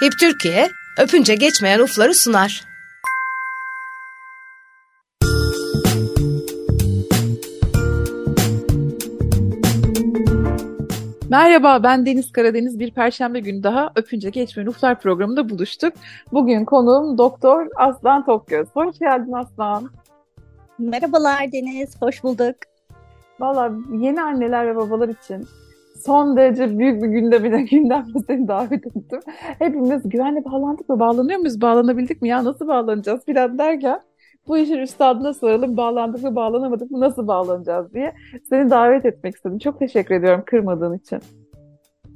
HIP Türkiye, öpünce geçmeyen ufları sunar. Merhaba ben Deniz Karadeniz. Bir perşembe günü daha Öpünce Geçmeyen Uflar programında buluştuk. Bugün konuğum Doktor Aslan Tokgöz. Hoş geldin Aslan. Merhabalar Deniz, hoş bulduk. Valla yeni anneler ve babalar için son derece büyük bir gündemine gündemle seni davet ettim. Hepimiz güvenle bağlandık mı? Bağlanıyor muyuz? Bağlanabildik mi? Ya nasıl bağlanacağız filan derken bu işin üstadına soralım. Bağlandık mı bağlanamadık mı? Nasıl bağlanacağız diye seni davet etmek istedim. Çok teşekkür ediyorum kırmadığın için.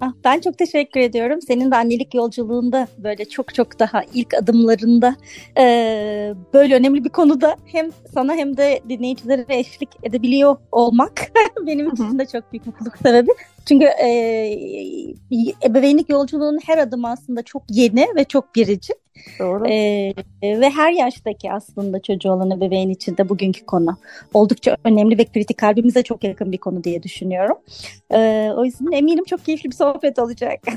Ah, ben çok teşekkür ediyorum. Senin de annelik yolculuğunda böyle çok çok daha ilk adımlarında e, böyle önemli bir konuda hem sana hem de dinleyicilere eşlik edebiliyor olmak benim için de çok büyük mutluluk sebebi. Çünkü e, ebeveynlik yolculuğunun her adımı aslında çok yeni ve çok biricik. Doğru. E, ve her yaştaki aslında çocuğu olan ebeveyn için de bugünkü konu oldukça önemli ve kritik kalbimize çok yakın bir konu diye düşünüyorum. E, o yüzden eminim çok keyifli bir sohbet olacak.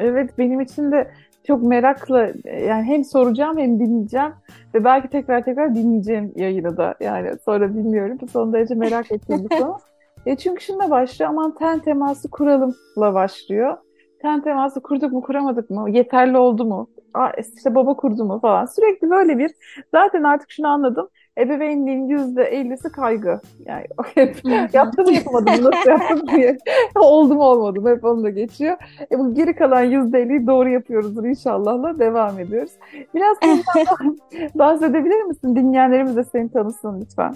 Evet benim için de çok merakla yani hem soracağım hem dinleyeceğim ve belki tekrar tekrar dinleyeceğim yayını da yani sonra bilmiyorum son derece merak bir konu. E çünkü şununla başlıyor aman ten teması kuralımla başlıyor. Ten teması kurduk mu kuramadık mı? Yeterli oldu mu? İşte baba kurdu mu falan. Sürekli böyle bir zaten artık şunu anladım. Ebeveynliğin yüzde ellisi kaygı. Yani hep yaptım mı yapamadım nasıl yaptım diye. oldu mu olmadı mı hep onu da geçiyor. E bu geri kalan yüzde elliyi doğru yapıyoruzdur inşallahla devam ediyoruz. Biraz bahsedebilir misin? Dinleyenlerimiz de seni tanısın lütfen.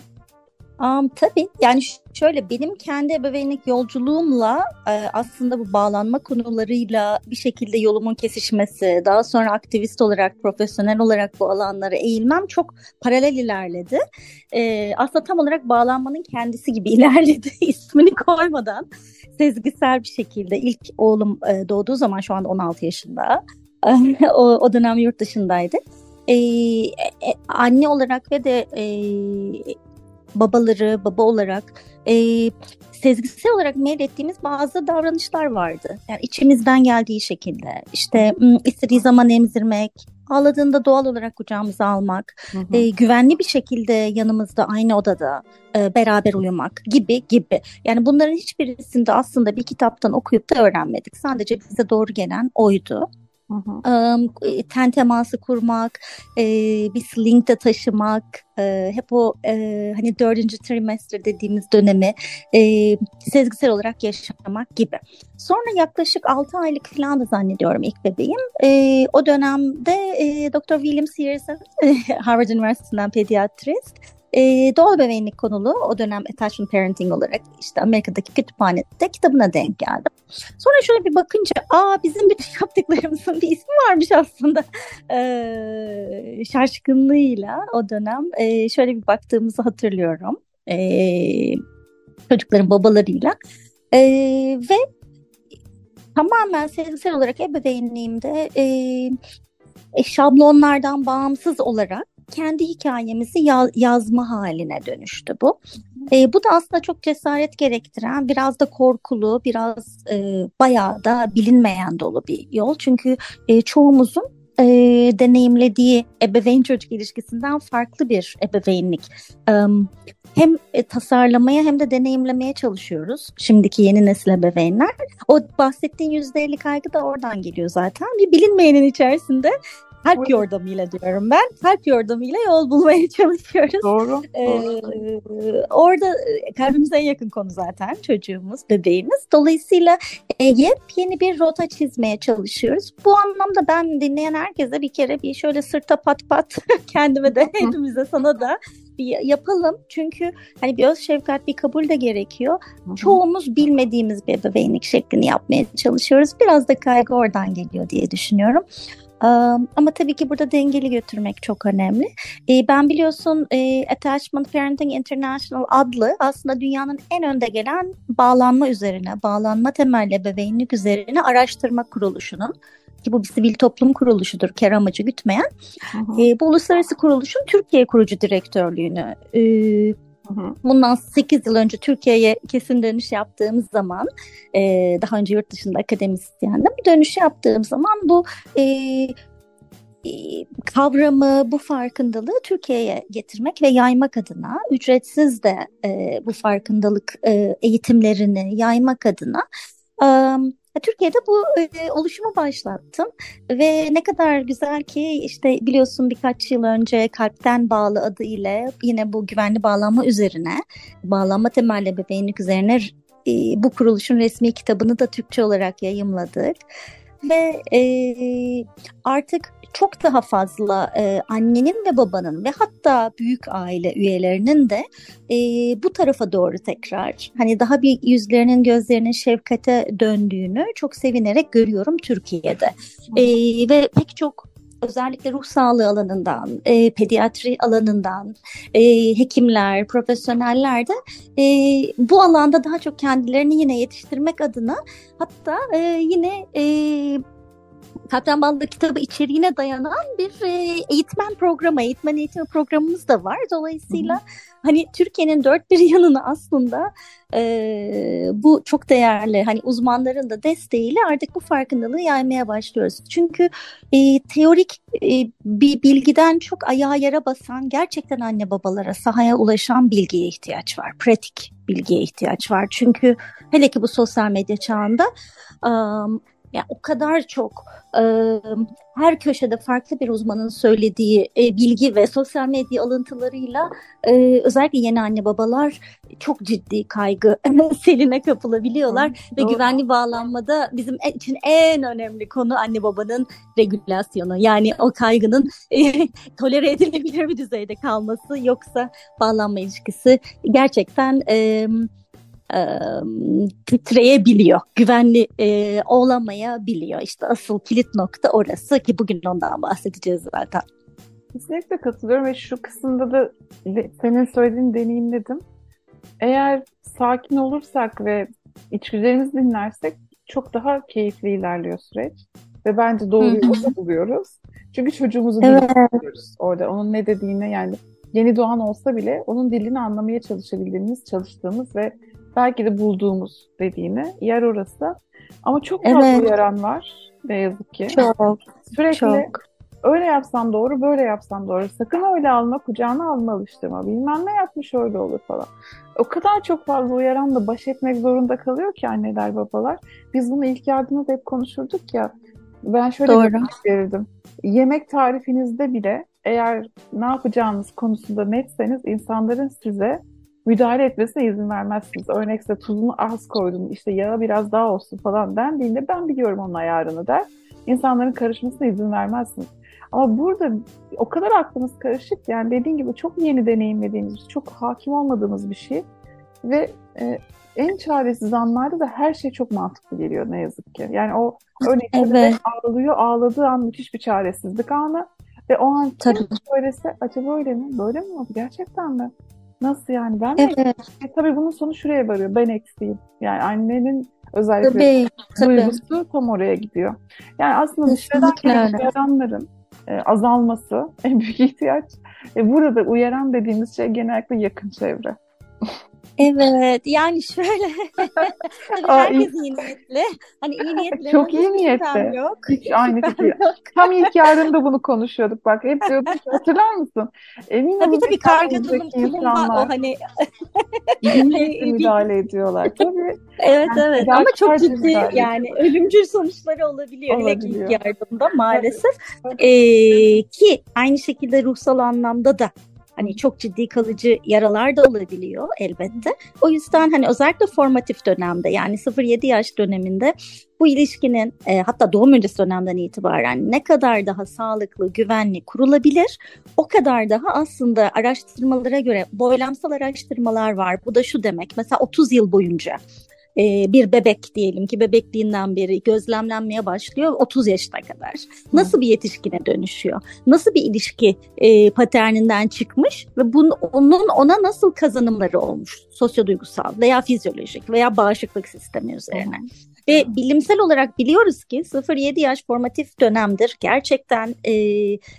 Um, tabii yani şöyle benim kendi ebeveynlik yolculuğumla e, aslında bu bağlanma konularıyla bir şekilde yolumun kesişmesi, daha sonra aktivist olarak, profesyonel olarak bu alanlara eğilmem çok paralel ilerledi. E, aslında tam olarak bağlanmanın kendisi gibi ilerledi ismini koymadan sezgisel bir şekilde ilk oğlum e, doğduğu zaman şu anda 16 yaşında. o, o dönem yurt dışındaydı. Ee, anne olarak ve de e, babaları, baba olarak e, sezgisel olarak meylettiğimiz bazı davranışlar vardı. Yani içimizden geldiği şekilde işte istediği zaman emzirmek, ağladığında doğal olarak kucağımıza almak, hı hı. E, güvenli bir şekilde yanımızda aynı odada e, beraber uyumak gibi gibi. Yani bunların hiçbirisinde aslında bir kitaptan okuyup da öğrenmedik. Sadece bize doğru gelen oydu. Um, ten teması kurmak, e, bir slingde taşımak, e, hep o e, hani dördüncü trimester dediğimiz dönemi e, sezgisel olarak yaşamak gibi. Sonra yaklaşık altı aylık falan da zannediyorum ilk bebeğim. E, o dönemde e, Dr. William Sears'ın Harvard Üniversitesi'nden pediatrist e, doğal bebeğinlik konulu o dönem attachment parenting olarak işte Amerika'daki kütüphanede kitabına denk geldim. Sonra şöyle bir bakınca aa bizim bütün yaptıklarımızın bir ismi varmış aslında e, şaşkınlığıyla o dönem e, şöyle bir baktığımızı hatırlıyorum. E, çocukların babalarıyla e, ve tamamen sezgisel olarak ebeveynliğimde e, şablonlardan bağımsız olarak kendi hikayemizi ya- yazma haline dönüştü bu. E, bu da aslında çok cesaret gerektiren, biraz da korkulu, biraz e, bayağı da bilinmeyen dolu bir yol. Çünkü e, çoğumuzun e, deneyimlediği ebeveyn çocuk ilişkisinden farklı bir ebeveynlik. E, hem e, tasarlamaya hem de deneyimlemeye çalışıyoruz şimdiki yeni nesil ebeveynler. O bahsettiğin %50 kaygı da oradan geliyor zaten. Bir bilinmeyenin içerisinde Kalp yordamıyla diyorum ben. Kalp yordamıyla yol bulmaya çalışıyoruz. Doğru. Ee, orada e, kalbimize en yakın konu zaten çocuğumuz, bebeğimiz. Dolayısıyla e, yepyeni bir rota çizmeye çalışıyoruz. Bu anlamda ben dinleyen herkese bir kere bir şöyle sırta pat pat kendime de hepimize sana da bir yapalım. Çünkü hani bir öz şefkat, bir kabul de gerekiyor. Hı-hı. Çoğumuz bilmediğimiz bir ebeveynlik şeklini yapmaya çalışıyoruz. Biraz da kaygı oradan geliyor diye düşünüyorum. Ama tabii ki burada dengeli götürmek çok önemli. Ben biliyorsun Attachment Parenting International adlı aslında dünyanın en önde gelen bağlanma üzerine, bağlanma temelli ebeveynlik üzerine araştırma kuruluşunun ki bu bir sivil toplum kuruluşudur, kar amacı gütmeyen. E, bu uluslararası kuruluşun Türkiye kurucu direktörlüğünü e, Bundan 8 yıl önce Türkiye'ye kesin dönüş yaptığımız zaman, e, daha önce yurt dışında akademisyendim, dönüş yaptığım zaman bu e, e, kavramı, bu farkındalığı Türkiye'ye getirmek ve yaymak adına ücretsiz de e, bu farkındalık e, eğitimlerini yaymak adına e, Türkiye'de bu e, oluşumu başlattım ve ne kadar güzel ki işte biliyorsun birkaç yıl önce Kalpten Bağlı adı ile yine bu güvenli bağlanma üzerine, bağlanma temelli bebeğinlik üzerine e, bu kuruluşun resmi kitabını da Türkçe olarak yayımladık ve e, artık çok daha fazla e, annenin ve babanın ve hatta büyük aile üyelerinin de e, bu tarafa doğru tekrar hani daha bir yüzlerinin gözlerinin şefkate döndüğünü çok sevinerek görüyorum Türkiye'de. E, ve pek çok özellikle ruh sağlığı alanından, e, pediatri alanından, e, hekimler, profesyoneller de e, bu alanda daha çok kendilerini yine yetiştirmek adına hatta e, yine e, Kaptan Ballı kitabı içeriğine dayanan bir e, eğitmen programı, eğitmen eğitimi programımız da var. Dolayısıyla Hı-hı. hani Türkiye'nin dört bir yanını aslında e, bu çok değerli hani uzmanların da desteğiyle artık bu farkındalığı yaymaya başlıyoruz. Çünkü e, teorik e, bir bilgiden çok ayağa yere basan gerçekten anne babalara sahaya ulaşan bilgiye ihtiyaç var. Pratik bilgiye ihtiyaç var. Çünkü hele ki bu sosyal medya çağında um, yani o kadar çok e, her köşede farklı bir uzmanın söylediği e, bilgi ve sosyal medya alıntılarıyla e, özellikle yeni anne babalar çok ciddi kaygı seline kapılabiliyorlar Hı, ve doğru. güvenli bağlanmada bizim için en önemli konu anne babanın regülasyonu. Yani o kaygının e, tolere edilebilir bir düzeyde kalması yoksa bağlanma ilişkisi gerçekten e, e, titreyebiliyor. Güvenli e, olamayabiliyor. İşte asıl kilit nokta orası ki bugün ondan bahsedeceğiz zaten. Kesinlikle katılıyorum ve şu kısımda da senin söylediğin deneyimledim. Eğer sakin olursak ve içgüdülerimizi dinlersek çok daha keyifli ilerliyor süreç. Ve bence doğru yolu buluyoruz. Çünkü çocuğumuzu evet. dinliyoruz orada. Onun ne dediğine yani yeni doğan olsa bile onun dilini anlamaya çalışabildiğimiz, çalıştığımız ve belki de bulduğumuz dediğini yer orası. Ama çok fazla evet. uyaran var ne yazık ki. Çok. Sürekli çok. öyle yapsam doğru, böyle yapsam doğru. Sakın öyle alma, kucağına alma alıştırma. Bilmem ne yapmış öyle olur falan. O kadar çok fazla uyaran da baş etmek zorunda kalıyor ki anneler, babalar. Biz bunu ilk yardımda hep konuşurduk ya. Ben şöyle Doğru. bir verirdim. Yemek tarifinizde bile eğer ne yapacağınız konusunda netseniz insanların size müdahale etmesine izin vermezsiniz. Örnekse tuzunu az koydun, işte yağı biraz daha olsun falan dendiğinde ben biliyorum onun ayarını der. İnsanların karışmasına izin vermezsiniz. Ama burada o kadar aklımız karışık yani dediğin gibi çok yeni deneyimlediğimiz, çok hakim olmadığımız bir şey. Ve e, en çaresiz anlarda da her şey çok mantıklı geliyor ne yazık ki. Yani o örnekte evet. ağlıyor, ağladığı an müthiş bir çaresizlik anı. Ve o an Tabii. söylese acaba öyle mi? Böyle mi oldu? Gerçekten mi? Nasıl yani? Ben evet. mi? E, tabii bunun sonu şuraya varıyor. Ben eksiğim. Yani annenin özellikle tabii, duygusu tabii. tam oraya gidiyor. Yani aslında dışarıdan uyaranların e, azalması en büyük ihtiyaç. E, burada uyaran dediğimiz şey genellikle yakın çevre. Evet yani şöyle tabii herkes iyi niyetli. Hani iyi niyetli. Çok iyi niyetli. Yok. Hiç aynı fikir. Tam ilk yarında bunu konuşuyorduk bak. Hep diyorduk hatırlar mısın? Emin tabii tabii karga tulum tulum o hani. iyi niyetli müdahale ediyorlar. Tabii. Evet yani evet ama çok ciddi yani ölümcül sonuçları olabiliyor. olabiliyor. Hele ki ilk yardımda maalesef. Ee, ki aynı şekilde ruhsal anlamda da Hani çok ciddi kalıcı yaralar da olabiliyor elbette. O yüzden hani özellikle formatif dönemde yani 0-7 yaş döneminde bu ilişkinin e, hatta doğum öncesi dönemden itibaren ne kadar daha sağlıklı, güvenli kurulabilir o kadar daha aslında araştırmalara göre boylamsal araştırmalar var. Bu da şu demek mesela 30 yıl boyunca e, bir bebek diyelim ki bebekliğinden beri gözlemlenmeye başlıyor 30 yaşına kadar. Nasıl bir yetişkine dönüşüyor? Nasıl bir ilişki e, paterninden çıkmış ve bunun, onun ona nasıl kazanımları olmuş? Sosyoduygusal veya fizyolojik veya bağışıklık sistemi üzerine. Ve bilimsel olarak biliyoruz ki 0-7 yaş formatif dönemdir. Gerçekten e,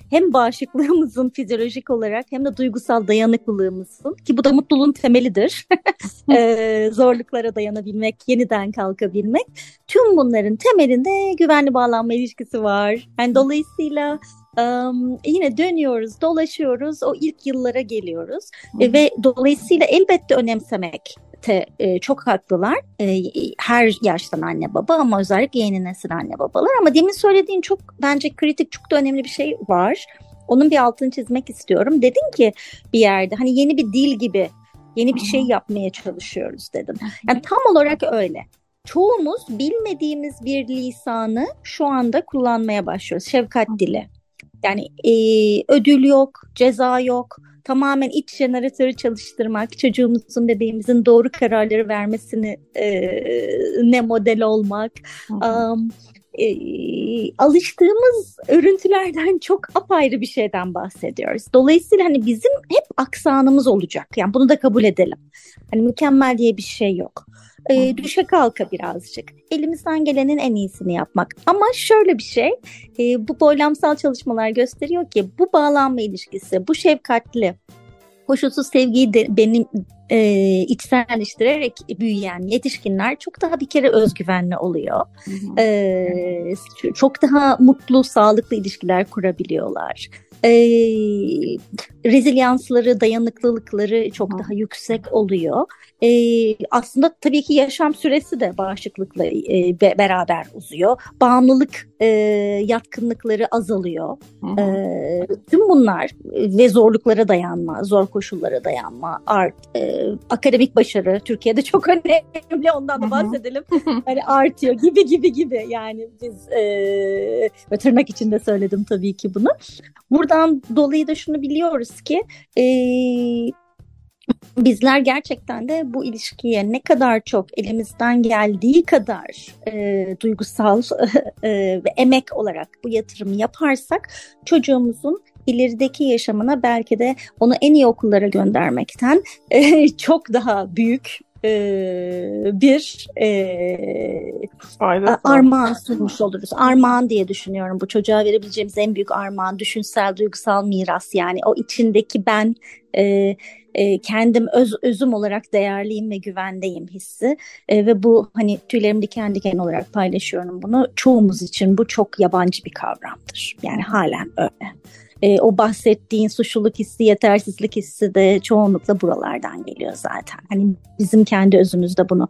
hem bağışıklığımızın fizyolojik olarak hem de duygusal dayanıklılığımızın ki bu da mutluluğun temelidir. e, zorluklara dayanabilmek, yeniden kalkabilmek. Tüm bunların temelinde güvenli bağlanma ilişkisi var. Yani dolayısıyla Um, yine dönüyoruz, dolaşıyoruz, o ilk yıllara geliyoruz e, ve dolayısıyla elbette önemsemek te, e, çok haklılar. E, her yaştan anne baba ama özellikle yeni nesil anne babalar. Ama demin söylediğin çok bence kritik, çok da önemli bir şey var. Onun bir altını çizmek istiyorum. Dedin ki bir yerde hani yeni bir dil gibi yeni bir şey yapmaya çalışıyoruz dedim. Yani tam olarak öyle. Çoğumuz bilmediğimiz bir lisanı şu anda kullanmaya başlıyoruz. Şefkat dili. Yani e, ödül yok, ceza yok. Tamamen iç jeneratörü çalıştırmak, çocuğumuzun, bebeğimizin doğru kararları vermesini e, ne model olmak. Um, e, alıştığımız örüntülerden çok apayrı bir şeyden bahsediyoruz. Dolayısıyla hani bizim hep aksanımız olacak. Yani bunu da kabul edelim. Hani mükemmel diye bir şey yok e, düşe kalka birazcık. Elimizden gelenin en iyisini yapmak. Ama şöyle bir şey, e, bu boylamsal çalışmalar gösteriyor ki bu bağlanma ilişkisi, bu şefkatli, koşulsuz sevgiyi de benim e, içselleştirerek büyüyen yetişkinler çok daha bir kere özgüvenli oluyor. E, çok daha mutlu, sağlıklı ilişkiler kurabiliyorlar e, rezilyansları, dayanıklılıkları çok Hı. daha yüksek oluyor. E, aslında tabii ki yaşam süresi de bağışıklıkla e, be, beraber uzuyor. Bağımlılık e, yatkınlıkları azalıyor. E, tüm bunlar ve zorluklara dayanma, zor koşullara dayanma, art, e, akademik başarı Türkiye'de çok önemli ondan da bahsedelim. hani artıyor gibi gibi gibi yani biz e, tırnak içinde söyledim tabii ki bunu. Buradan dolayı da şunu biliyoruz ki e, bizler gerçekten de bu ilişkiye ne kadar çok elimizden geldiği kadar e, duygusal e, ve emek olarak bu yatırımı yaparsak çocuğumuzun ilerideki yaşamına belki de onu en iyi okullara göndermekten e, çok daha büyük e, bir e, armağan sunmuş oluruz. Armağan diye düşünüyorum. Bu çocuğa verebileceğimiz en büyük armağan düşünsel, duygusal miras. Yani o içindeki ben e, e, kendim öz, özüm olarak değerliyim ve güvendeyim hissi. E, ve bu hani tüylerim diken diken olarak paylaşıyorum bunu. Çoğumuz için bu çok yabancı bir kavramdır. Yani halen öyle e, o bahsettiğin suçluluk hissi, yetersizlik hissi de çoğunlukla buralardan geliyor zaten. Hani bizim kendi özümüzde bunu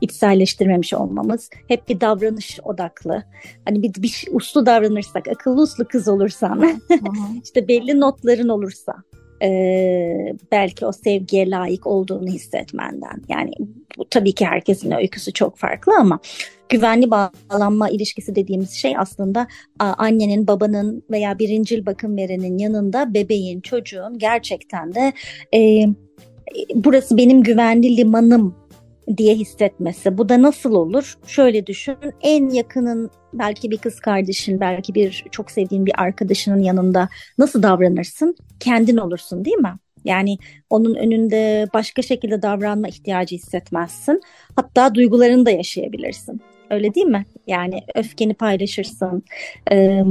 içselleştirmemiş olmamız hep bir davranış odaklı. Hani bir, bir uslu davranırsak, akıllı uslu kız olursan, işte belli notların olursa, e, belki o sevgiye layık olduğunu hissetmenden. Yani bu tabii ki herkesin öyküsü çok farklı ama güvenli bağlanma ilişkisi dediğimiz şey aslında annenin, babanın veya birincil bakım verenin yanında bebeğin, çocuğun gerçekten de e, burası benim güvenli limanım diye hissetmesi. Bu da nasıl olur? Şöyle düşün. En yakının belki bir kız kardeşin, belki bir çok sevdiğin bir arkadaşının yanında nasıl davranırsın? Kendin olursun değil mi? Yani onun önünde başka şekilde davranma ihtiyacı hissetmezsin. Hatta duygularını da yaşayabilirsin. Öyle değil mi? Yani öfkeni paylaşırsın, e,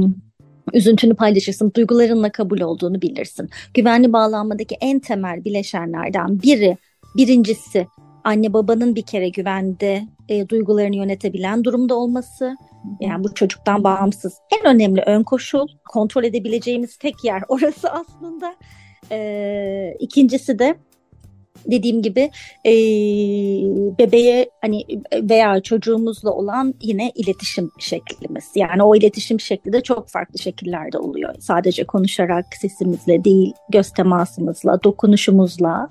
üzüntünü paylaşırsın, duygularınla kabul olduğunu bilirsin. Güvenli bağlanmadaki en temel bileşenlerden biri, birincisi anne babanın bir kere güvende e, duygularını yönetebilen durumda olması. Yani bu çocuktan bağımsız en önemli ön koşul, kontrol edebileceğimiz tek yer orası aslında. E, ikincisi de dediğim gibi e, bebeğe hani veya çocuğumuzla olan yine iletişim şeklimiz. Yani o iletişim şekli de çok farklı şekillerde oluyor. Sadece konuşarak sesimizle değil, göz temasımızla, dokunuşumuzla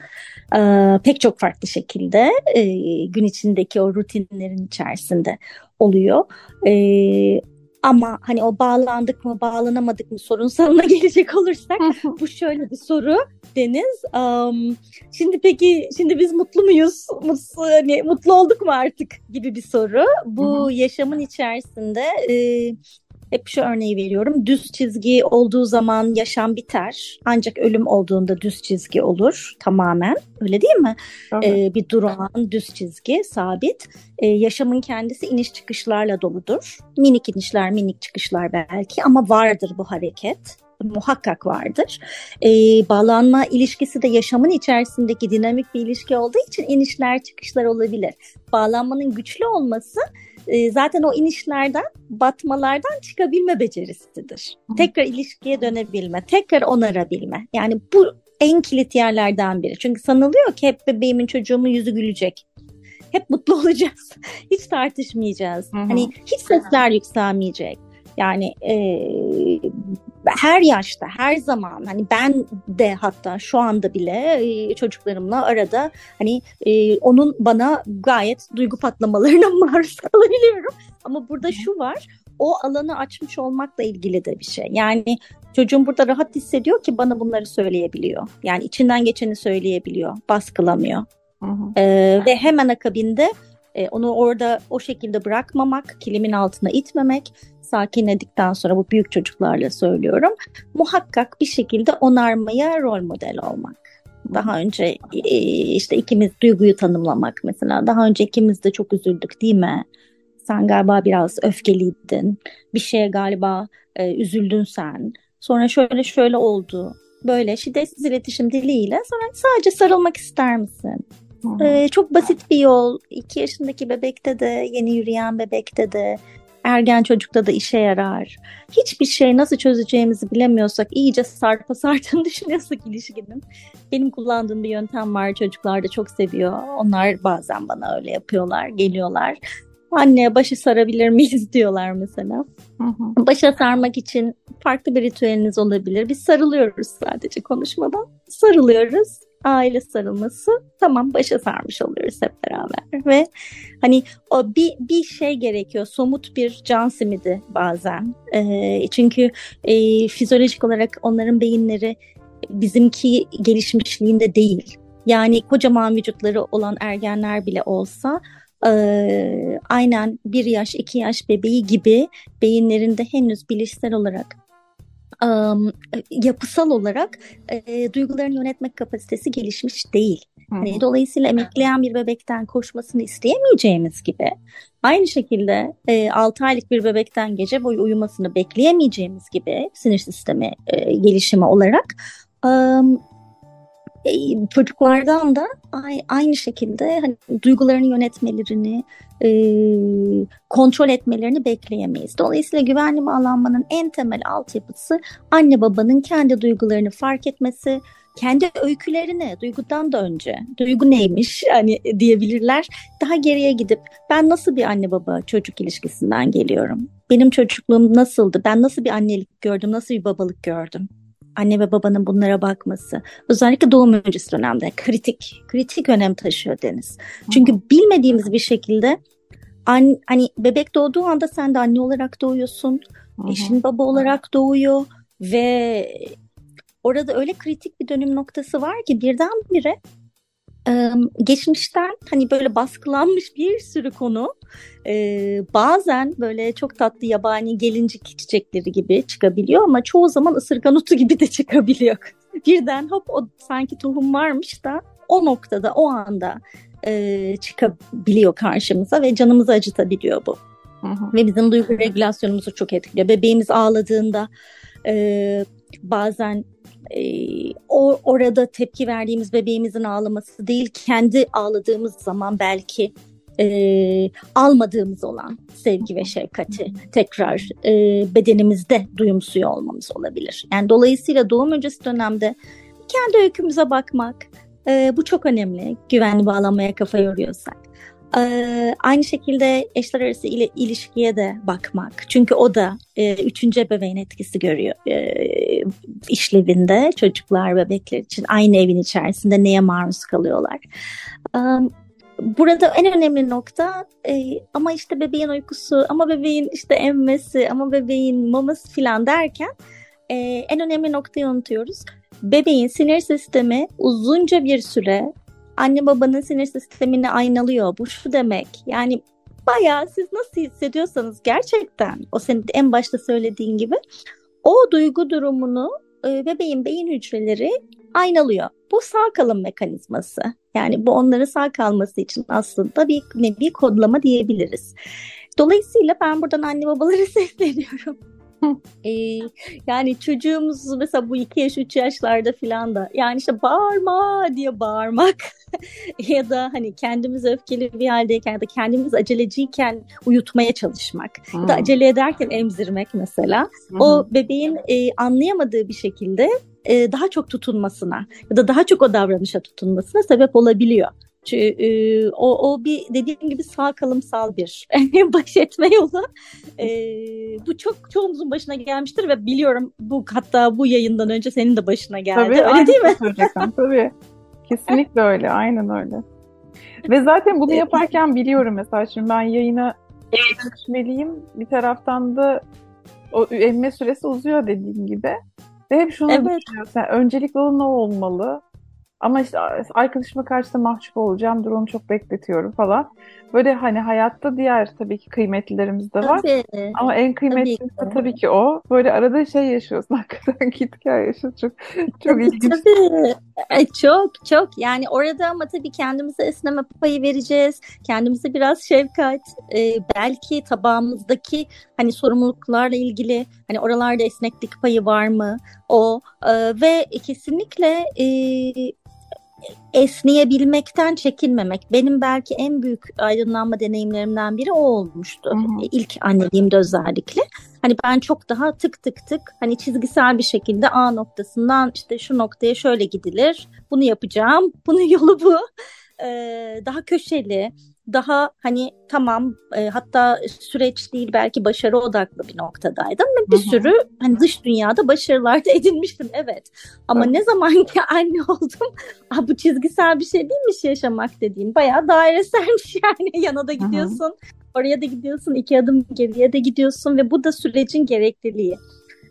e, pek çok farklı şekilde e, gün içindeki o rutinlerin içerisinde oluyor. E, ama hani o bağlandık mı bağlanamadık mı sorunsalına gelecek olursak bu şöyle bir soru Deniz. Um, şimdi peki şimdi biz mutlu muyuz? Mutlu, hani, mutlu olduk mu artık gibi bir soru. Bu yaşamın içerisinde e, hep şu örneği veriyorum. Düz çizgi olduğu zaman yaşam biter. Ancak ölüm olduğunda düz çizgi olur tamamen. Öyle değil mi? Ee, bir durağan düz çizgi sabit. Ee, yaşamın kendisi iniş çıkışlarla doludur. Minik inişler, minik çıkışlar belki ama vardır bu hareket muhakkak vardır. E, bağlanma ilişkisi de yaşamın içerisindeki dinamik bir ilişki olduğu için inişler çıkışlar olabilir. Bağlanmanın güçlü olması e, zaten o inişlerden, batmalardan çıkabilme becerisidir. Tekrar ilişkiye dönebilme, tekrar onarabilme. Yani bu en kilit yerlerden biri. Çünkü sanılıyor ki hep bebeğimin çocuğumun yüzü gülecek. Hep mutlu olacağız. hiç tartışmayacağız. Hı hı. Hani hiç sesler yükselmeyecek. Yani e, her yaşta, her zaman hani ben de hatta şu anda bile e, çocuklarımla arada hani e, onun bana gayet duygu patlamalarına maruz kalabiliyorum. Ama burada şu var, o alanı açmış olmakla ilgili de bir şey. Yani çocuğum burada rahat hissediyor ki bana bunları söyleyebiliyor. Yani içinden geçeni söyleyebiliyor, baskılamıyor. Hı hı. Ee, ve hemen akabinde e, onu orada o şekilde bırakmamak, kilimin altına itmemek, sakinledikten sonra bu büyük çocuklarla söylüyorum. Muhakkak bir şekilde onarmaya rol model olmak. Daha önce e, işte ikimiz duyguyu tanımlamak mesela. Daha önce ikimiz de çok üzüldük değil mi? Sen galiba biraz öfkeliydin. Bir şeye galiba e, üzüldün sen. Sonra şöyle şöyle oldu. Böyle şiddetsiz iletişim diliyle sonra sadece sarılmak ister misin? Ee, çok basit bir yol. 2 yaşındaki bebekte de, yeni yürüyen bebekte de, ergen çocukta da işe yarar. Hiçbir şey nasıl çözeceğimizi bilemiyorsak, iyice sarpa sartığını düşünüyorsak ilişkinin. Benim kullandığım bir yöntem var. Çocuklar da çok seviyor. Onlar bazen bana öyle yapıyorlar, geliyorlar. Anne başı sarabilir miyiz diyorlar mesela. Hı hı. Başa sarmak için farklı bir ritüeliniz olabilir. Biz sarılıyoruz sadece konuşmadan. Sarılıyoruz aile sarılması tamam başa sarmış oluyoruz hep beraber ve hani o bir bir şey gerekiyor somut bir can simidi bazen. E, çünkü e, fizyolojik olarak onların beyinleri bizimki gelişmişliğinde değil. Yani kocaman vücutları olan ergenler bile olsa e, aynen bir yaş iki yaş bebeği gibi beyinlerinde henüz bilişsel olarak um, yapısal olarak e, duygularını yönetmek kapasitesi gelişmiş değil. Hani, dolayısıyla emekleyen bir bebekten koşmasını isteyemeyeceğimiz gibi aynı şekilde e, 6 aylık bir bebekten gece boyu uyumasını bekleyemeyeceğimiz gibi sinir sistemi e, gelişimi olarak um, çocuklardan da aynı şekilde hani duygularını yönetmelerini, e, kontrol etmelerini bekleyemeyiz. Dolayısıyla güvenli bağlanmanın en temel altyapısı anne babanın kendi duygularını fark etmesi, kendi öykülerini duygudan da önce duygu neymiş hani diyebilirler. Daha geriye gidip ben nasıl bir anne baba çocuk ilişkisinden geliyorum? Benim çocukluğum nasıldı? Ben nasıl bir annelik gördüm? Nasıl bir babalık gördüm? Anne ve babanın bunlara bakması özellikle doğum öncesi dönemde kritik kritik önem taşıyor Deniz. Çünkü bilmediğimiz bir şekilde an, hani bebek doğduğu anda sen de anne olarak doğuyorsun. Hı-hı. Eşin baba olarak doğuyor ve orada öyle kritik bir dönüm noktası var ki birdenbire geçmişten hani böyle baskılanmış bir sürü konu bazen böyle çok tatlı yabani gelincik çiçekleri gibi çıkabiliyor ama çoğu zaman ısırgan otu gibi de çıkabiliyor. Birden hop o sanki tohum varmış da o noktada o anda çıkabiliyor karşımıza ve canımızı acıtabiliyor bu. Hı hı. Ve bizim duygu regülasyonumuzu çok etkiliyor. Bebeğimiz ağladığında e, bazen e, orada tepki verdiğimiz bebeğimizin ağlaması değil kendi ağladığımız zaman belki e, almadığımız olan sevgi ve şefkati tekrar e, bedenimizde duyumsuyor olmamız olabilir. Yani dolayısıyla doğum öncesi dönemde kendi öykümüze bakmak e, bu çok önemli. Güvenli bağlanmaya kafa yoruyorsak. Ee, aynı şekilde eşler arası ile, ilişkiye de bakmak. Çünkü o da e, üçüncü ebeveyn etkisi görüyor e, işlevinde çocuklar, bebekler için aynı evin içerisinde neye maruz kalıyorlar. E, burada en önemli nokta e, ama işte bebeğin uykusu, ama bebeğin işte emmesi, ama bebeğin maması falan derken e, en önemli noktayı unutuyoruz. Bebeğin sinir sistemi uzunca bir süre anne babanın sinir sistemini aynalıyor. Bu şu demek yani bayağı siz nasıl hissediyorsanız gerçekten o senin en başta söylediğin gibi o duygu durumunu e, bebeğin beyin hücreleri aynalıyor. Bu sağ kalım mekanizması. Yani bu onların sağ kalması için aslında bir nevi kodlama diyebiliriz. Dolayısıyla ben buradan anne babaları sesleniyorum ee, yani çocuğumuz mesela bu iki yaş üç yaşlarda filan da yani işte bağırma diye bağırmak ya da hani kendimiz öfkeli bir haldeyken ya da kendimiz aceleciyken uyutmaya çalışmak hmm. ya da acele ederken emzirmek mesela hmm. o bebeğin e, anlayamadığı bir şekilde e, daha çok tutunmasına ya da daha çok o davranışa tutunmasına sebep olabiliyor. Çünkü e, o, o bir dediğim gibi sağ kalımsal bir baş etme yolu. E, bu çok çoğumuzun başına gelmiştir ve biliyorum bu hatta bu yayından önce senin de başına geldi. Tabii, öyle değil mi? Tabii. Kesinlikle öyle. Aynen öyle. Ve zaten bunu yaparken biliyorum mesela şimdi ben yayına düşmeliyim. Bir taraftan da o emme süresi uzuyor dediğim gibi. Ve hep şunu evet. düşünüyorsun. Yani öncelikli olan o olmalı. Ama işte arkadaşıma karşı da mahcup olacağım. Dur onu çok bekletiyorum falan. Böyle hani hayatta diğer tabii ki kıymetlilerimiz de var. Tabii. Ama en kıymetlisi tabii, tabii ki o. Böyle arada şey yaşıyorsun hakikaten git gel yaşıyorsun. Çok, çok ilginç. Tabii. Çok çok yani orada ama tabii kendimize esneme payı vereceğiz. Kendimize biraz şefkat. E, belki tabağımızdaki hani sorumluluklarla ilgili hani oralarda esneklik payı var mı? O e, ve kesinlikle e, esneyebilmekten çekinmemek. Benim belki en büyük aydınlanma deneyimlerimden biri o olmuştu. Hı hı. İlk anneliğimde özellikle. Hani ben çok daha tık tık tık hani çizgisel bir şekilde A noktasından işte şu noktaya şöyle gidilir. Bunu yapacağım. Bunun yolu bu. Ee, daha köşeli, daha hani tamam e, hatta süreç değil belki başarı odaklı bir noktadaydım ve bir Hı-hı. sürü hani dış dünyada başarılar da edinmiştim evet. Ama evet. ne zaman ki anne oldum ah, bu çizgisel bir şey değilmiş yaşamak dediğim bayağı daireselmiş yani yana da gidiyorsun Hı-hı. oraya da gidiyorsun iki adım geriye de gidiyorsun ve bu da sürecin gerekliliği.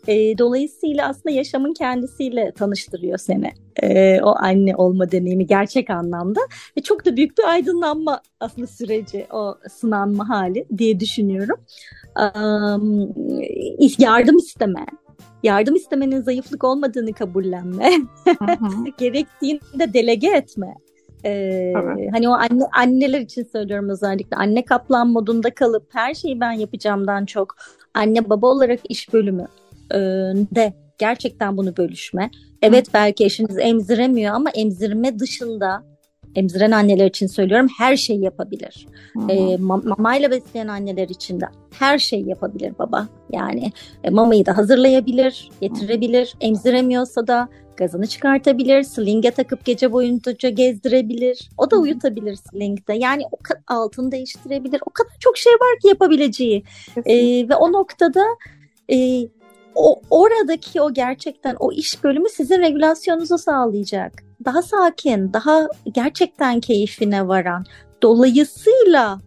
E, dolayısıyla aslında yaşamın kendisiyle tanıştırıyor seni. E, o anne olma deneyimi gerçek anlamda. Ve çok da büyük bir aydınlanma aslında süreci, o sınanma hali diye düşünüyorum. E, yardım isteme, yardım istemenin zayıflık olmadığını kabullenme, gerektiğinde delege etme. Ee, hani o anne anneler için söylüyorum özellikle anne kaplan modunda kalıp her şeyi ben yapacağımdan çok anne baba olarak iş bölümü de gerçekten bunu bölüşme. Evet belki eşiniz emziremiyor ama emzirme dışında emziren anneler için söylüyorum her şeyi yapabilir. E, mamayla besleyen anneler için de her şeyi yapabilir baba. Yani e, mamayı da hazırlayabilir, getirebilir. Emziremiyorsa da gazını çıkartabilir, slinge takıp gece boyunca gezdirebilir. O da uyutabilir slingde. Yani o altını değiştirebilir. O kadar çok şey var ki yapabileceği. E, ve o noktada e, o oradaki o gerçekten o iş bölümü sizin regülasyonunuzu sağlayacak. Daha sakin, daha gerçekten keyfine varan. Dolayısıyla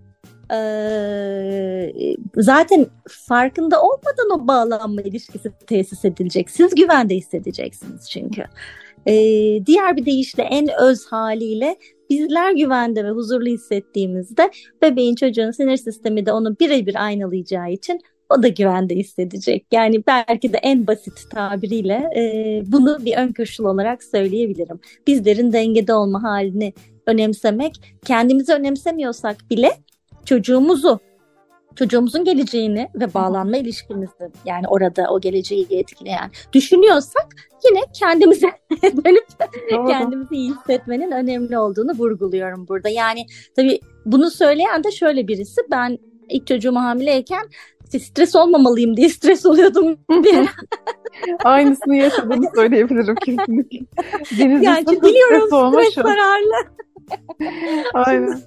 e, zaten farkında olmadan o bağlanma ilişkisi tesis edilecek. Siz güvende hissedeceksiniz çünkü. E, diğer bir deyişle en öz haliyle bizler güvende ve huzurlu hissettiğimizde bebeğin çocuğun sinir sistemi de onu birebir aynalayacağı için o da güvende hissedecek. Yani belki de en basit tabiriyle e, bunu bir ön koşul olarak söyleyebilirim. Bizlerin dengede olma halini önemsemek, kendimizi önemsemiyorsak bile çocuğumuzu çocuğumuzun geleceğini ve bağlanma ilişkimizi yani orada o geleceği etkileyen düşünüyorsak yine kendimize dönüp kendimizi iyi hissetmenin önemli olduğunu vurguluyorum burada. Yani tabii bunu söyleyen de şöyle birisi ben ilk çocuğuma hamileyken stres olmamalıyım diye stres oluyordum diye. Aynısını yaşadığını söyleyebilirim kesinlikle. Denizin yani biliyorum stres, stres zararlı. Aynen.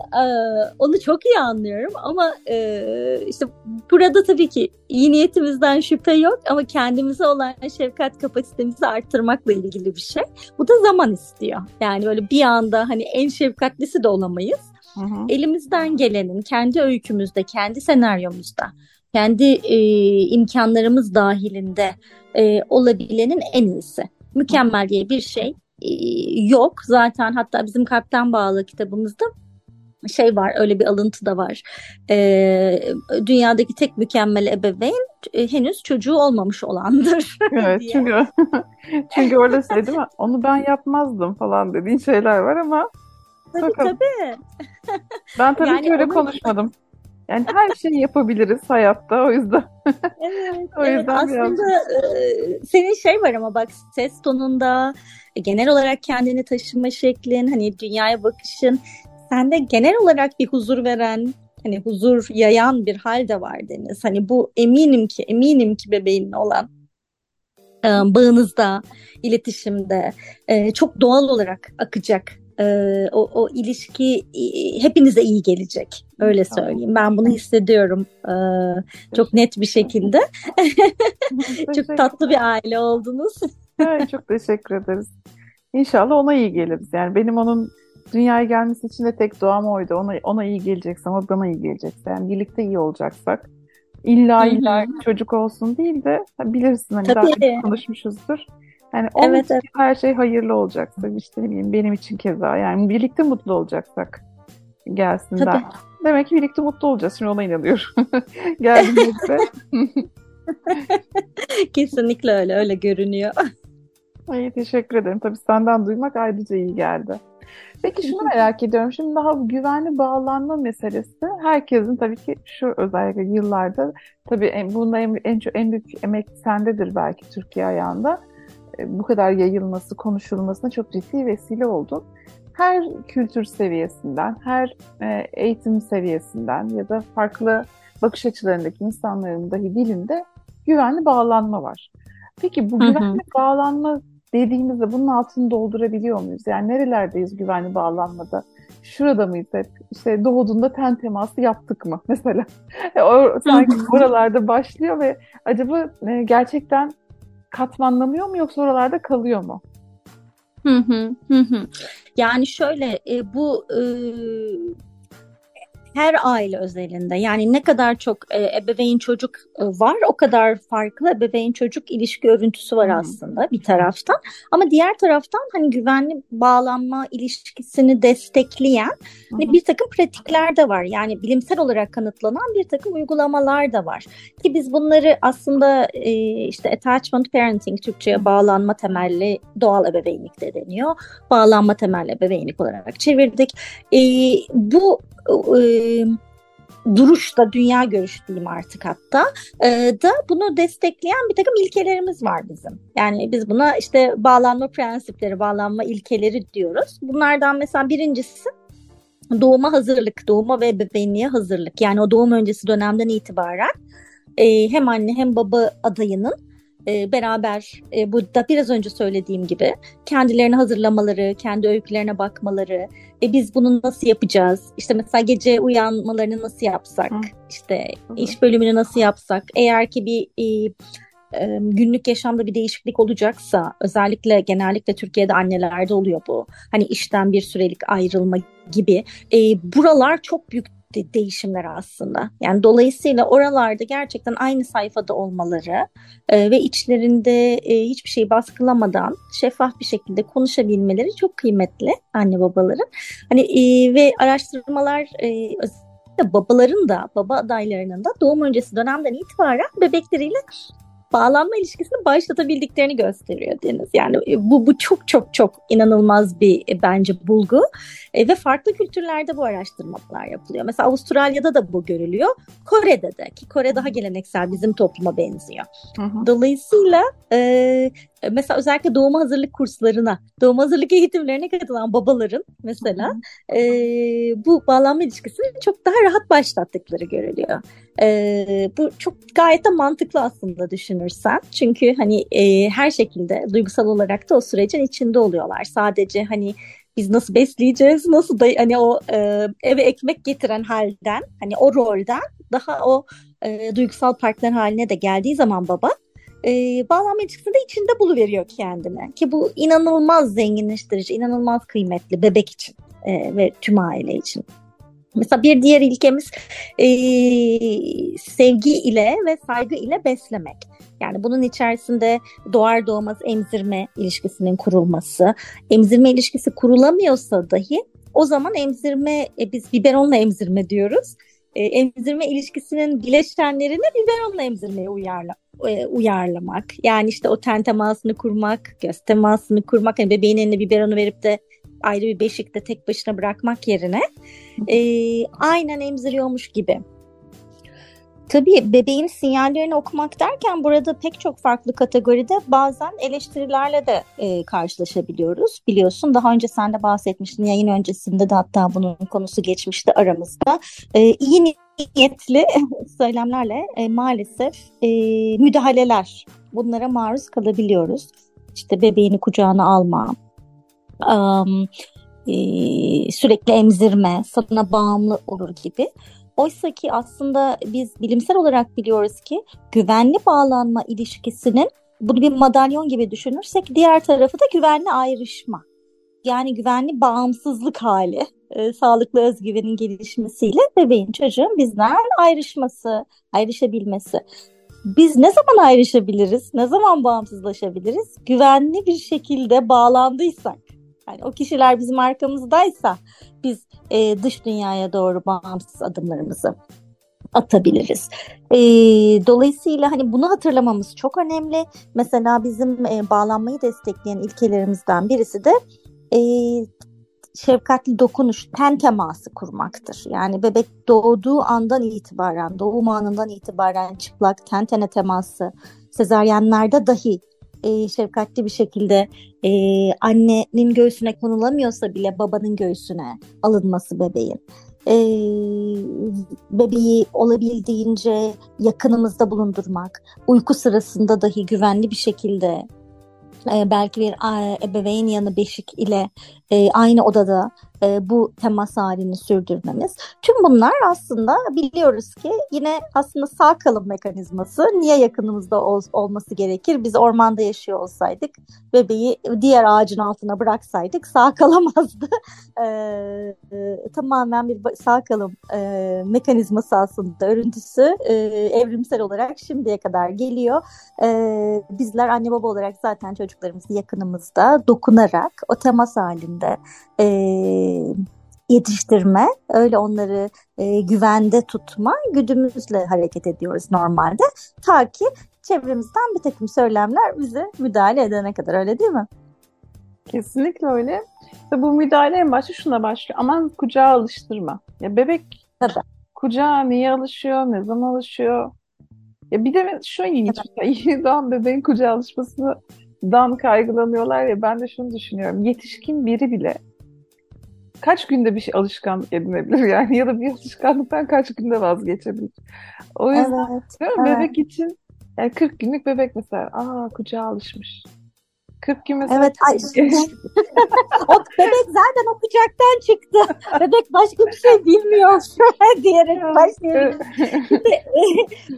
Ee, onu çok iyi anlıyorum ama e, işte burada tabii ki iyi niyetimizden şüphe yok ama kendimize olan şefkat kapasitemizi arttırmakla ilgili bir şey. Bu da zaman istiyor. Yani böyle bir anda hani en şefkatlisi de olamayız. Hı hı. Elimizden gelenin kendi öykümüzde, kendi senaryomuzda, kendi e, imkanlarımız dahilinde e, olabilenin en iyisi. Mükemmel diye bir şey e, yok. Zaten hatta bizim Kalpten Bağlı kitabımızda şey var öyle bir alıntı da var. Ee, dünyadaki tek mükemmel ebeveyn e, henüz çocuğu olmamış olandır. Evet çünkü çünkü orada şey değil mi? Onu ben yapmazdım falan dediğin şeyler var ama tabii bakalım. tabii. Ben tabii yani ki öyle onu... konuşmadım. Yani her şeyi yapabiliriz hayatta o yüzden. Evet, o yüzden evet aslında e, senin şey var ama bak ses tonunda genel olarak kendini taşıma şeklin, hani dünyaya bakışın sende genel olarak bir huzur veren, hani huzur yayan bir hal de var Deniz. Hani bu eminim ki, eminim ki bebeğinin olan e, bağınızda, iletişimde e, çok doğal olarak akacak. E, o, o ilişki hepinize iyi gelecek. Öyle söyleyeyim. Ben bunu hissediyorum e, çok net bir şekilde. çok tatlı bir aile oldunuz. çok teşekkür ederiz. İnşallah ona iyi geliriz. Yani benim onun dünyaya gelmesi için de tek duam oydu. Ona, ona iyi gelecekse ama bana iyi gelecekse. Yani birlikte iyi olacaksak. İlla illa çocuk olsun değil de bilirsin hani Tabii. daha konuşmuşuzdur. Yani evet, evet. her şey hayırlı olacaksa işte ne bileyim benim için keza yani birlikte mutlu olacaksak gelsin Tabii. der. Demek ki birlikte mutlu olacağız. Şimdi ona inanıyorum. Geldiğimizde. Kesinlikle öyle. Öyle görünüyor. İyi teşekkür ederim. Tabii senden duymak ayrıca iyi geldi. Peki şunu merak ediyorum. Şimdi daha güvenli bağlanma meselesi herkesin tabii ki şu özellikle yıllarda tabii bunda en, en, en büyük emek sendedir belki Türkiye ayağında. E, bu kadar yayılması, konuşulmasına çok ciddi vesile oldun. Her kültür seviyesinden, her e, eğitim seviyesinden ya da farklı bakış açılarındaki insanların dahi dilinde güvenli bağlanma var. Peki bu güvenli hı hı. bağlanma dediğimizde bunun altını doldurabiliyor muyuz? Yani nerelerdeyiz güvenli bağlanmada? Şurada mıyız hep? İşte doğduğunda ten teması yaptık mı mesela? O, sanki oralarda başlıyor ve acaba e, gerçekten katmanlamıyor mu yoksa oralarda kalıyor mu? Hı hı hı. Yani şöyle e, bu e, her aile özelinde. Yani ne kadar çok e, ebeveyn çocuk e, var o kadar farklı ebeveyn çocuk ilişki örüntüsü var aslında bir taraftan. Ama diğer taraftan hani güvenli bağlanma ilişkisini destekleyen hani bir takım pratikler de var. Yani bilimsel olarak kanıtlanan bir takım uygulamalar da var. Ki biz bunları aslında e, işte attachment parenting Türkçe'ye bağlanma temelli doğal ebeveynlik de deniyor. Bağlanma temelli ebeveynlik olarak çevirdik. E, bu e, duruşta dünya görüş diyeyim artık hatta e, da bunu destekleyen bir takım ilkelerimiz var bizim. Yani biz buna işte bağlanma prensipleri, bağlanma ilkeleri diyoruz. Bunlardan mesela birincisi doğuma hazırlık, doğuma ve bebeğinliğe hazırlık. Yani o doğum öncesi dönemden itibaren e, hem anne hem baba adayının e, beraber e, bu da biraz önce söylediğim gibi kendilerini hazırlamaları, kendi öykülerine bakmaları, e, biz bunu nasıl yapacağız? İşte mesela gece uyanmalarını nasıl yapsak? Hı. İşte Hı. iş bölümünü nasıl yapsak? Eğer ki bir e, e, günlük yaşamda bir değişiklik olacaksa özellikle genellikle Türkiye'de annelerde oluyor bu. Hani işten bir sürelik ayrılma gibi. E, buralar çok büyük de değişimler aslında. Yani dolayısıyla oralarda gerçekten aynı sayfada olmaları e, ve içlerinde e, hiçbir şey baskılamadan şeffaf bir şekilde konuşabilmeleri çok kıymetli anne babaların. Hani e, ve araştırmalar e, babaların da baba adaylarının da doğum öncesi dönemden itibaren bebekleriyle bağlanma ilişkisini başlatabildiklerini gösteriyor Deniz. Yani e, bu, bu çok çok çok inanılmaz bir e, bence bulgu e, ve farklı kültürlerde bu araştırmalar yapılıyor. Mesela Avustralya'da da bu görülüyor. Kore'de de ki Kore daha geleneksel bizim topluma benziyor. Hı hı. Dolayısıyla e, mesela özellikle doğuma hazırlık kurslarına, doğuma hazırlık eğitimlerine katılan babaların mesela e, bu bağlanma ilişkisini çok daha rahat başlattıkları görülüyor. E, bu çok gayet de mantıklı aslında düşünürsen. Çünkü hani e, her şekilde duygusal olarak da o sürecin içinde oluyorlar. Sadece hani biz nasıl besleyeceğiz, nasıl da hani o e, eve ekmek getiren halden, hani o rolden daha o e, duygusal partner haline de geldiği zaman baba e, bağlanma ilişkisinde içinde buluveriyor kendine. Ki bu inanılmaz zenginleştirici, inanılmaz kıymetli bebek için e, ve tüm aile için. Mesela bir diğer ilkemiz e, sevgi ile ve saygı ile beslemek. Yani bunun içerisinde doğar doğmaz emzirme ilişkisinin kurulması, emzirme ilişkisi kurulamıyorsa dahi o zaman emzirme, e, biz biberonla emzirme diyoruz. E, emzirme ilişkisinin bileşenlerini biberonla emzirmeye uyarla, e, uyarlamak. Yani işte o ten temasını kurmak, göz temasını kurmak. Yani bebeğin eline biberonu verip de ayrı bir beşikte tek başına bırakmak yerine e, aynen emziriyormuş gibi Tabii bebeğin sinyallerini okumak derken burada pek çok farklı kategoride bazen eleştirilerle de e, karşılaşabiliyoruz. Biliyorsun daha önce sen de bahsetmiştin yayın öncesinde de hatta bunun konusu geçmişti aramızda. E, iyi niyetli söylemlerle e, maalesef e, müdahaleler bunlara maruz kalabiliyoruz. İşte bebeğini kucağına alma, um, e, sürekli emzirme, sana bağımlı olur gibi. Oysa ki aslında biz bilimsel olarak biliyoruz ki güvenli bağlanma ilişkisinin bunu bir madalyon gibi düşünürsek diğer tarafı da güvenli ayrışma. Yani güvenli bağımsızlık hali, e, sağlıklı özgüvenin gelişmesiyle bebeğin çocuğun bizden ayrışması, ayrışabilmesi. Biz ne zaman ayrışabiliriz? Ne zaman bağımsızlaşabiliriz? Güvenli bir şekilde bağlandıysak. Yani o kişiler bizim arkamızdaysa biz e, dış dünyaya doğru bağımsız adımlarımızı atabiliriz. E, dolayısıyla hani bunu hatırlamamız çok önemli. Mesela bizim e, bağlanmayı destekleyen ilkelerimizden birisi de e, şefkatli dokunuş, ten teması kurmaktır. Yani bebek doğduğu andan itibaren, doğum anından itibaren çıplak ten tene teması, sezaryenlerde dahi e, şefkatli bir şekilde e, annenin göğsüne konulamıyorsa bile babanın göğsüne alınması bebeğin. E, bebeği olabildiğince yakınımızda bulundurmak, uyku sırasında dahi güvenli bir şekilde e, belki bir ebeveyn yanı beşik ile e, aynı odada e, bu temas halini sürdürmemiz. Tüm bunlar aslında biliyoruz ki yine aslında sağ kalım mekanizması niye yakınımızda ol, olması gerekir? Biz ormanda yaşıyor olsaydık bebeği diğer ağacın altına bıraksaydık sağ kalamazdı. e, e, tamamen bir sağ kalım e, mekanizması aslında örüntüsü e, evrimsel olarak şimdiye kadar geliyor. E, bizler anne baba olarak zaten çocuklarımızı yakınımızda dokunarak o temas halinde e, yetiştirme, öyle onları e, güvende tutma güdümüzle hareket ediyoruz normalde. Ta ki çevremizden bir takım söylemler bize müdahale edene kadar öyle değil mi? Kesinlikle öyle. Ve bu müdahale en başta şuna başlıyor. Aman kucağa alıştırma. Ya bebek Tabii. kucağa niye alışıyor, ne zaman alışıyor? Ya bir de şu ilginç. Yeni doğan bebeğin kucağa alışmasını dan kaygılanıyorlar ya ben de şunu düşünüyorum. Yetişkin biri bile kaç günde bir şey alışkanlık edinebilir yani ya da bir alışkanlıktan kaç günde vazgeçebilir. O yüzden evet, değil mi? Evet. bebek için yani 40 günlük bebek mesela aa kucağa alışmış. 40 gün mesela. Evet. Ay, o bebek zaten o kucaktan çıktı. Bebek başka bir şey bilmiyor diyerek başlayabilirim.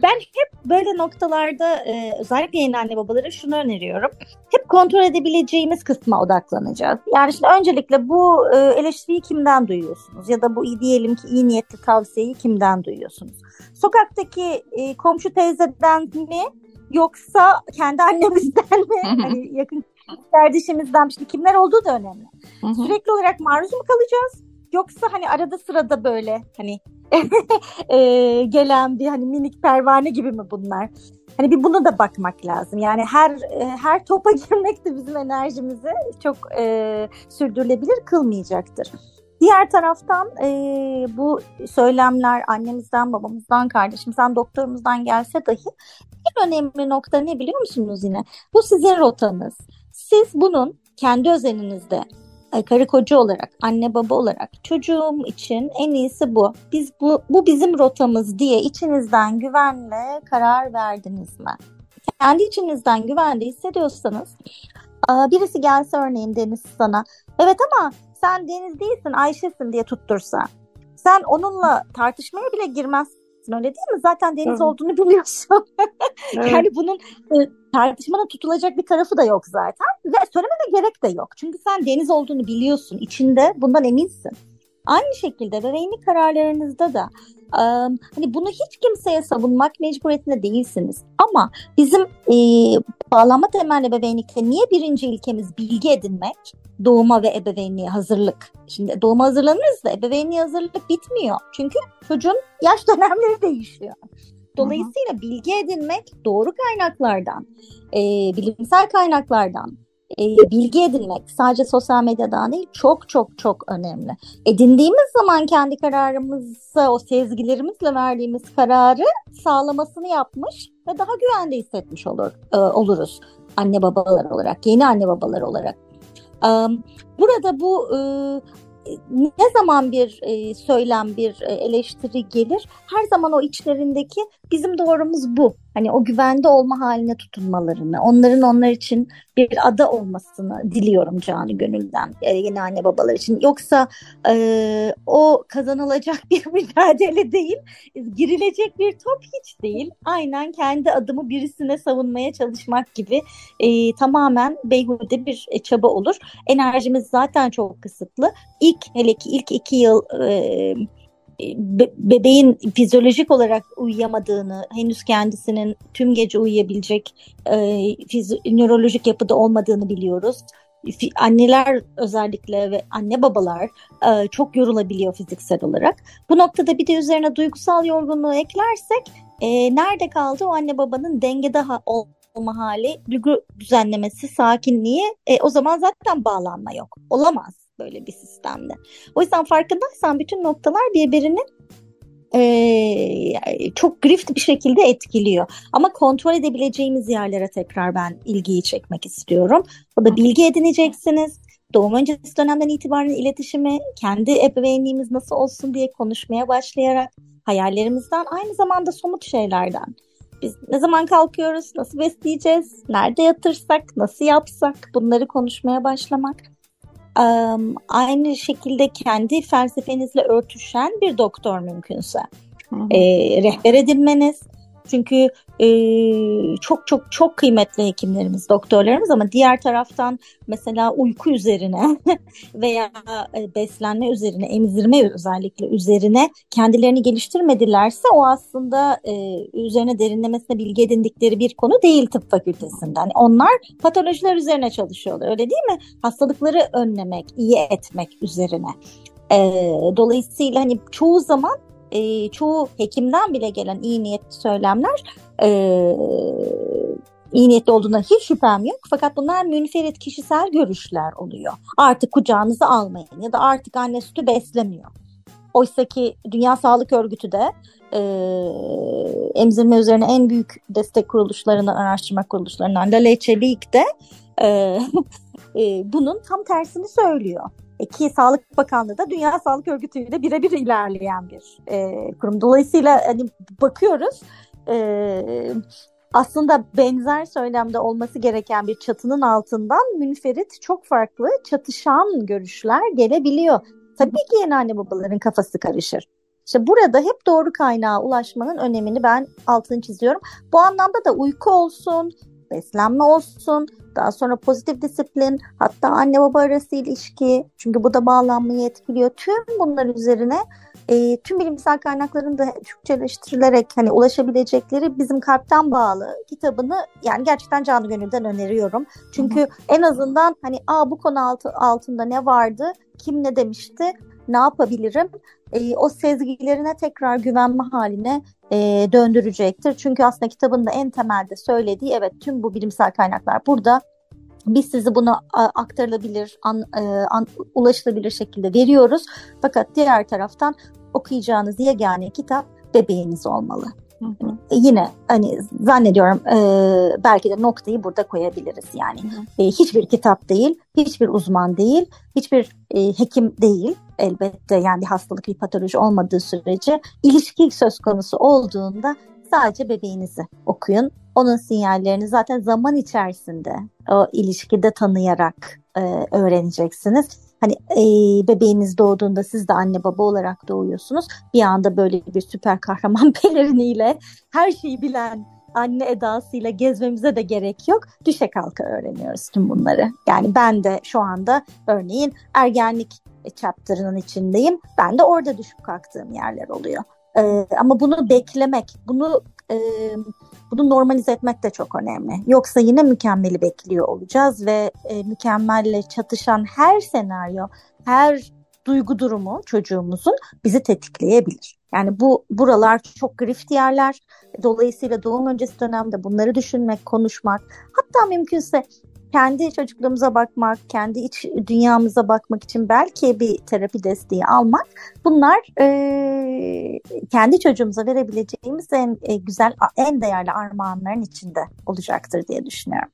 ben hep böyle noktalarda e, özellikle yeni anne babalara şunu öneriyorum. Hep kontrol edebileceğimiz kısma odaklanacağız. Yani şimdi öncelikle bu e, eleştiriyi kimden duyuyorsunuz? Ya da bu diyelim ki iyi niyetli tavsiyeyi kimden duyuyorsunuz? Sokaktaki e, komşu teyzeden mi? Yoksa kendi annemizden mi? hani yakın kardeşimizden işte kimler olduğu da önemli. Hı hı. Sürekli olarak maruz mu kalacağız? Yoksa hani arada sırada böyle hani e, gelen bir hani minik pervane gibi mi bunlar? Hani bir buna da bakmak lazım. Yani her e, her topa girmek de bizim enerjimizi çok e, sürdürülebilir kılmayacaktır. Diğer taraftan e, bu söylemler annemizden, babamızdan, kardeşimizden, doktorumuzdan gelse dahi en önemli nokta ne biliyor musunuz yine? Bu sizin rotanız. Siz bunun kendi özelinizde karı koca olarak, anne baba olarak çocuğum için en iyisi bu. Biz bu bu bizim rotamız diye içinizden güvenle karar verdiniz mi? Kendi içinizden güvende hissediyorsanız birisi gelse örneğin Deniz sana evet ama sen Deniz değilsin Ayşe'sin diye tuttursa sen onunla tartışmaya bile girmezsin öyle değil mi? Zaten Deniz evet. olduğunu biliyorsun. evet. Yani bunun e, tartışmana tutulacak bir tarafı da yok zaten ve söylemene gerek de yok. Çünkü sen deniz olduğunu biliyorsun, içinde bundan eminsin. Aynı şekilde bebeğinlik kararlarınızda da hani bunu hiç kimseye savunmak mecburiyetinde değilsiniz. Ama bizim e, bağlanma temelli bebeğinlikte niye birinci ilkemiz bilgi edinmek? Doğuma ve ebeveynliğe hazırlık. Şimdi doğuma hazırlanırız da ebeveynliğe hazırlık bitmiyor. Çünkü çocuğun yaş dönemleri değişiyor. Dolayısıyla bilgi edinmek doğru kaynaklardan, e, bilimsel kaynaklardan, e, bilgi edinmek sadece sosyal medyadan değil çok çok çok önemli. Edindiğimiz zaman kendi kararımızı o sezgilerimizle verdiğimiz kararı sağlamasını yapmış ve daha güvende hissetmiş olur e, oluruz anne babalar olarak, yeni anne babalar olarak. E, burada bu e, ne zaman bir e, söylem, bir e, eleştiri gelir, her zaman o içlerindeki bizim doğrumuz bu. Hani o güvende olma haline tutunmalarını, onların onlar için bir ada olmasını diliyorum canı gönülden e, yeni anne babalar için. Yoksa e, o kazanılacak bir mücadele değil, girilecek bir top hiç değil. Aynen kendi adımı birisine savunmaya çalışmak gibi e, tamamen beyhude bir e, çaba olur. Enerjimiz zaten çok kısıtlı. İlk hele ki ilk iki yıl... E, bebeğin fizyolojik olarak uyuyamadığını, henüz kendisinin tüm gece uyuyabilecek e, fiz- nörolojik yapıda olmadığını biliyoruz. Anneler özellikle ve anne babalar e, çok yorulabiliyor fiziksel olarak. Bu noktada bir de üzerine duygusal yorgunluğu eklersek e, nerede kaldı o anne babanın dengede ha- olma hali, düzenlemesi, sakinliği e, o zaman zaten bağlanma yok. Olamaz böyle bir sistemde. O yüzden farkındaysan bütün noktalar birbirini e, çok grift bir şekilde etkiliyor. Ama kontrol edebileceğimiz yerlere tekrar ben ilgiyi çekmek istiyorum. O da bilgi edineceksiniz. Doğum öncesi dönemden itibaren iletişimi, kendi ebeveynliğimiz nasıl olsun diye konuşmaya başlayarak hayallerimizden aynı zamanda somut şeylerden. Biz ne zaman kalkıyoruz, nasıl besleyeceğiz, nerede yatırsak, nasıl yapsak bunları konuşmaya başlamak aynı şekilde kendi felsefenizle örtüşen bir doktor mümkünse e, rehber edinmeniz. Çünkü e, çok çok çok kıymetli hekimlerimiz, doktorlarımız ama diğer taraftan mesela uyku üzerine veya e, beslenme üzerine, emzirme özellikle üzerine kendilerini geliştirmedilerse o aslında e, üzerine derinlemesine bilgi edindikleri bir konu değil tıp fakültesinden. Onlar patolojiler üzerine çalışıyorlar öyle değil mi? Hastalıkları önlemek, iyi etmek üzerine. E, dolayısıyla hani çoğu zaman e, çoğu hekimden bile gelen iyi niyetli söylemler e, iyi niyetli olduğuna hiç şüphem yok. Fakat bunlar münferit kişisel görüşler oluyor. Artık kucağınızı almayın ya da artık anne sütü beslemiyor. Oysa ki Dünya Sağlık Örgütü de e, emzirme üzerine en büyük destek kuruluşlarından, araştırma kuruluşlarından La Leche League'de e, e, bunun tam tersini söylüyor. E, ki Sağlık Bakanlığı da Dünya Sağlık Örgütü ile birebir ilerleyen bir e, kurum. Dolayısıyla hani bakıyoruz e, aslında benzer söylemde olması gereken bir çatının altından münferit çok farklı çatışan görüşler gelebiliyor. Tabii ki yeni anne babaların kafası karışır. İşte burada hep doğru kaynağa ulaşmanın önemini ben altını çiziyorum. Bu anlamda da uyku olsun, beslenme olsun, daha sonra pozitif disiplin, hatta anne baba arası ilişki, çünkü bu da bağlanmayı etkiliyor. Tüm bunlar üzerine e, tüm bilimsel kaynakların da Türkçeleştirilerek hani ulaşabilecekleri bizim kalpten bağlı kitabını yani gerçekten canlı gönülden öneriyorum. Çünkü Hı-hı. en azından hani aa bu konu altı, altında ne vardı, kim ne demişti, ne yapabilirim? E, o sezgilerine tekrar güvenme haline e, döndürecektir. Çünkü aslında kitabın da en temelde söylediği evet tüm bu bilimsel kaynaklar burada. Biz sizi bunu aktarılabilir, an, e, an, ulaşılabilir şekilde veriyoruz. Fakat diğer taraftan okuyacağınız yegane kitap bebeğiniz olmalı. Hı hı. E, yine hani zannediyorum e, belki de noktayı burada koyabiliriz yani. Hı hı. E, hiçbir kitap değil, hiçbir uzman değil, hiçbir e, hekim değil elbette yani bir hastalık, bir patoloji olmadığı sürece ilişki söz konusu olduğunda sadece bebeğinizi okuyun. Onun sinyallerini zaten zaman içerisinde o ilişkide tanıyarak e, öğreneceksiniz. Hani e, bebeğiniz doğduğunda siz de anne baba olarak doğuyorsunuz. Bir anda böyle bir süper kahraman peleriniyle her şeyi bilen anne edasıyla gezmemize de gerek yok. Düşe kalka öğreniyoruz tüm bunları. Yani ben de şu anda örneğin ergenlik chapter'ının içindeyim. Ben de orada düşüp kalktığım yerler oluyor. Ee, ama bunu beklemek, bunu e, bunu normalize etmek de çok önemli. Yoksa yine mükemmeli bekliyor olacağız ve e, mükemmelle çatışan her senaryo, her duygu durumu çocuğumuzun bizi tetikleyebilir. Yani bu buralar çok grift yerler. Dolayısıyla doğum öncesi dönemde bunları düşünmek, konuşmak, hatta mümkünse kendi çocukluğumuza bakmak, kendi iç dünyamıza bakmak için belki bir terapi desteği almak bunlar e, kendi çocuğumuza verebileceğimiz en e, güzel, en değerli armağanların içinde olacaktır diye düşünüyorum.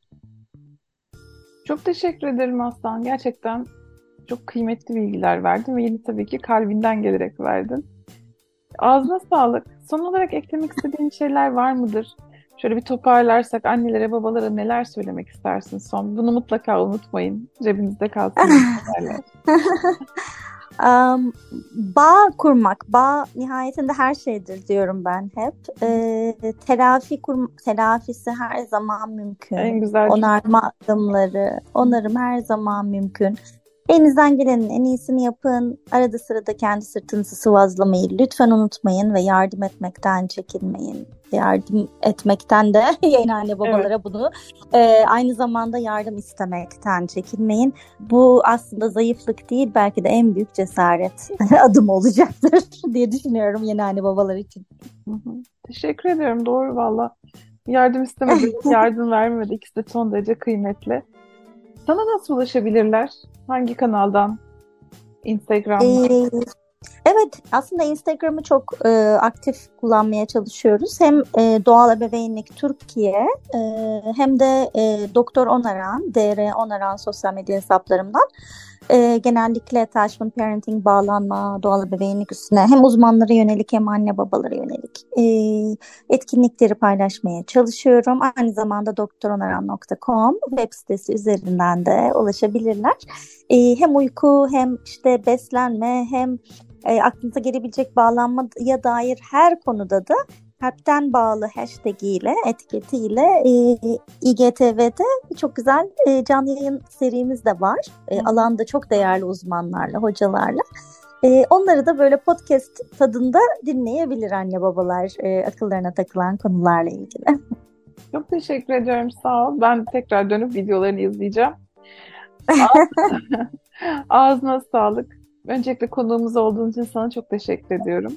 Çok teşekkür ederim Aslan. Gerçekten çok kıymetli bilgiler verdin ve yine tabii ki kalbinden gelerek verdin. Ağzına sağlık. Son olarak eklemek istediğin şeyler var mıdır? Şöyle bir toparlarsak annelere babalara neler söylemek istersin son? Bunu mutlaka unutmayın. Cebinizde kalsın. um, bağ kurmak, bağ nihayetinde her şeydir diyorum ben hep. Ee, telafi kur, telafisi her zaman mümkün. En güzel. Onarma adımları, onarım her zaman mümkün. Elinizden gelenin en iyisini yapın. Arada sırada kendi sırtınızı sıvazlamayı lütfen unutmayın ve yardım etmekten çekinmeyin. Yardım etmekten de yeni anne babalara evet. bunu e, aynı zamanda yardım istemekten çekinmeyin. Bu aslında zayıflık değil belki de en büyük cesaret adım olacaktır diye düşünüyorum yeni anne babalar için. Teşekkür ediyorum doğru valla. Yardım istemedik, yardım vermedik. İkisi de son derece kıymetli. Sana nasıl ulaşabilirler? Hangi kanaldan? Instagram'dan? Ee, evet, aslında Instagram'ı çok e, aktif kullanmaya çalışıyoruz. Hem e, Doğal Ebeveynlik Türkiye e, hem de e, Doktor Onaran, DR Onaran sosyal medya hesaplarımdan e, genellikle attachment parenting bağlanma, doğal ebeveynlik üstüne hem uzmanlara yönelik hem anne babalara yönelik e, etkinlikleri paylaşmaya çalışıyorum. Aynı zamanda doktoronaran.com web sitesi üzerinden de ulaşabilirler. E, hem uyku hem işte beslenme hem e, aklınıza gelebilecek bağlanmaya dair her konuda da kalpten bağlı hashtag ile etiketiyle e, İGTV'de çok güzel e, canlı yayın serimiz de var. E, alanda çok değerli uzmanlarla, hocalarla. E, onları da böyle podcast tadında dinleyebilir anne babalar e, akıllarına takılan konularla ilgili. Çok teşekkür ediyorum sağ ol. Ben tekrar dönüp videolarını izleyeceğim. Ağzına sağlık. Öncelikle konuğumuz olduğun için sana çok teşekkür ediyorum.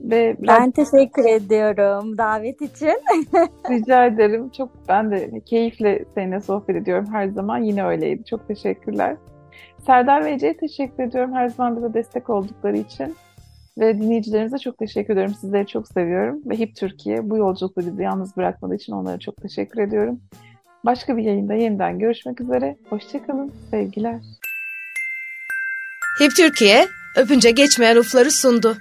Ve biraz... Ben teşekkür ediyorum davet için. Rica ederim. Çok ben de keyifle seninle sohbet ediyorum her zaman. Yine öyleydi. Çok teşekkürler. Serdar ve Ece'ye teşekkür ediyorum her zaman bize destek oldukları için. Ve dinleyicilerimize çok teşekkür ediyorum. Sizleri çok seviyorum. Ve HIP Türkiye bu yolculukta bizi yalnız bırakmadığı için onlara çok teşekkür ediyorum. Başka bir yayında yeniden görüşmek üzere. Hoşçakalın. Sevgiler. HIP Türkiye öpünce geçmeyen ufları sundu.